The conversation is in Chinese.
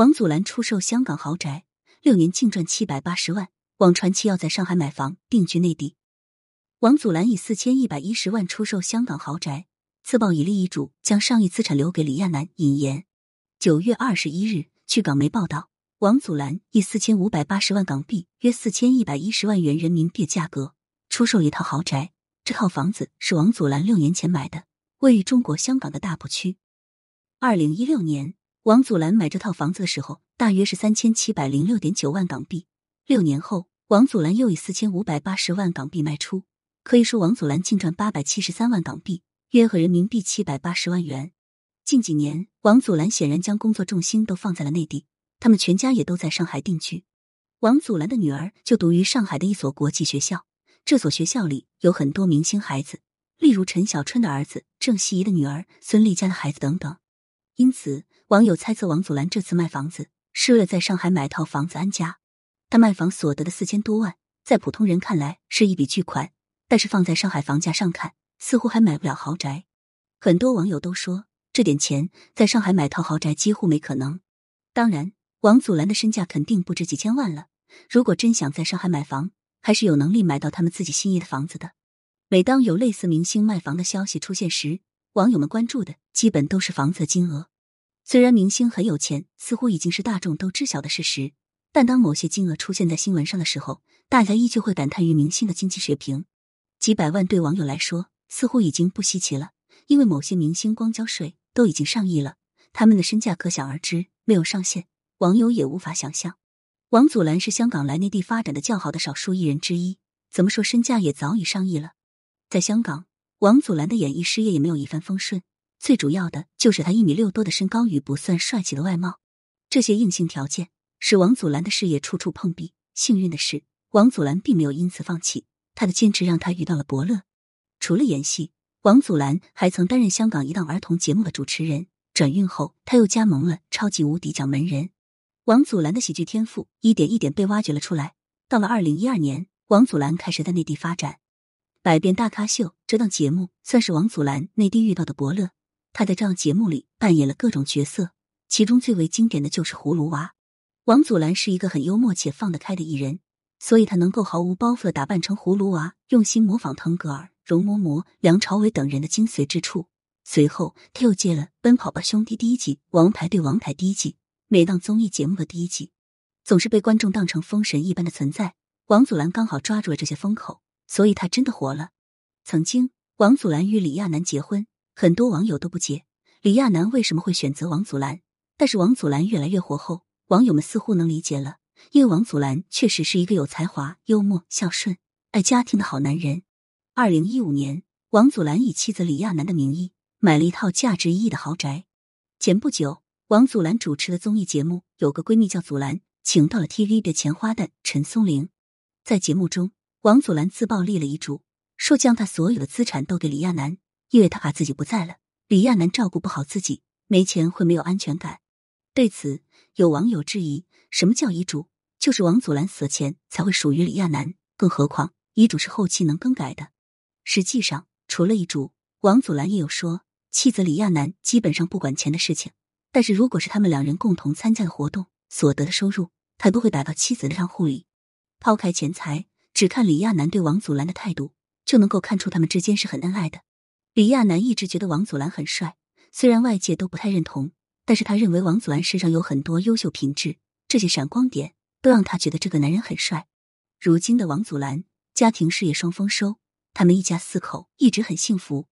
王祖蓝出售香港豪宅，六年净赚七百八十万，网传其要在上海买房定居内地。王祖蓝以四千一百一十万出售香港豪宅，自曝已立遗嘱将上亿资产留给李亚男。引言：九月二十一日，据港媒报道，王祖蓝以四千五百八十万港币（约四千一百一十万元人民币）价格出售一套豪宅。这套房子是王祖蓝六年前买的，位于中国香港的大埔区。二零一六年，王祖蓝买这套房子的时候，大约是三千七百零六点九万港币。六年后，王祖蓝又以四千五百八十万港币卖出。可以说，王祖蓝净赚八百七十三万港币，约合人民币七百八十万元。近几年，王祖蓝显然将工作重心都放在了内地，他们全家也都在上海定居。王祖蓝的女儿就读于上海的一所国际学校，这所学校里有很多明星孩子，例如陈小春的儿子、郑希怡的女儿、孙俪家的孩子等等。因此，网友猜测王祖蓝这次卖房子是为了在上海买套房子安家。他卖房所得的四千多万，在普通人看来是一笔巨款。但是放在上海房价上看，似乎还买不了豪宅。很多网友都说，这点钱在上海买套豪宅几乎没可能。当然，王祖蓝的身价肯定不止几千万了。如果真想在上海买房，还是有能力买到他们自己心仪的房子的。每当有类似明星卖房的消息出现时，网友们关注的基本都是房子的金额。虽然明星很有钱，似乎已经是大众都知晓的事实，但当某些金额出现在新闻上的时候，大家依旧会感叹于明星的经济水平。几百万对网友来说似乎已经不稀奇了，因为某些明星光交税都已经上亿了，他们的身价可想而知，没有上限，网友也无法想象。王祖蓝是香港来内地发展的较好的少数艺人之一，怎么说身价也早已上亿了。在香港，王祖蓝的演艺事业也没有一帆风顺，最主要的就是他一米六多的身高与不算帅气的外貌，这些硬性条件使王祖蓝的事业处处碰壁。幸运的是，王祖蓝并没有因此放弃。他的坚持让他遇到了伯乐。除了演戏，王祖蓝还曾担任香港一档儿童节目的主持人。转运后，他又加盟了《超级无敌奖门人》。王祖蓝的喜剧天赋一点一点被挖掘了出来。到了二零一二年，王祖蓝开始在内地发展《百变大咖秀》这档节目，算是王祖蓝内地遇到的伯乐。他在这样节目里扮演了各种角色，其中最为经典的就是葫芦娃。王祖蓝是一个很幽默且放得开的艺人。所以他能够毫无包袱的打扮成葫芦娃，用心模仿腾格尔、容嬷嬷、梁朝伟等人的精髓之处。随后他又接了《奔跑吧兄弟》第一季、《王牌对王牌》第一季，每档综艺节目的第一季总是被观众当成封神一般的存在。王祖蓝刚好抓住了这些风口，所以他真的火了。曾经，王祖蓝与李亚男结婚，很多网友都不解李亚男为什么会选择王祖蓝。但是王祖蓝越来越火后，网友们似乎能理解了。因为王祖蓝确实是一个有才华、幽默、孝顺、爱家庭的好男人。二零一五年，王祖蓝以妻子李亚男的名义买了一套价值一亿的豪宅。前不久，王祖蓝主持的综艺节目《有个闺蜜叫祖蓝》，请到了 TV 的前花旦陈松伶。在节目中，王祖蓝自曝立了遗嘱，说将他所有的资产都给李亚男，因为他怕自己不在了，李亚男照顾不好自己，没钱会没有安全感。对此，有网友质疑：什么叫遗嘱？就是王祖蓝死前才会属于李亚男，更何况遗嘱是后期能更改的。实际上，除了遗嘱，王祖蓝也有说，妻子李亚男基本上不管钱的事情。但是如果是他们两人共同参加的活动，所得的收入，他都会打到妻子的账户里。抛开钱财，只看李亚男对王祖蓝的态度，就能够看出他们之间是很恩爱的。李亚男一直觉得王祖蓝很帅，虽然外界都不太认同，但是他认为王祖蓝身上有很多优秀品质，这些闪光点。都让他觉得这个男人很帅。如今的王祖蓝家庭事业双丰收，他们一家四口一直很幸福。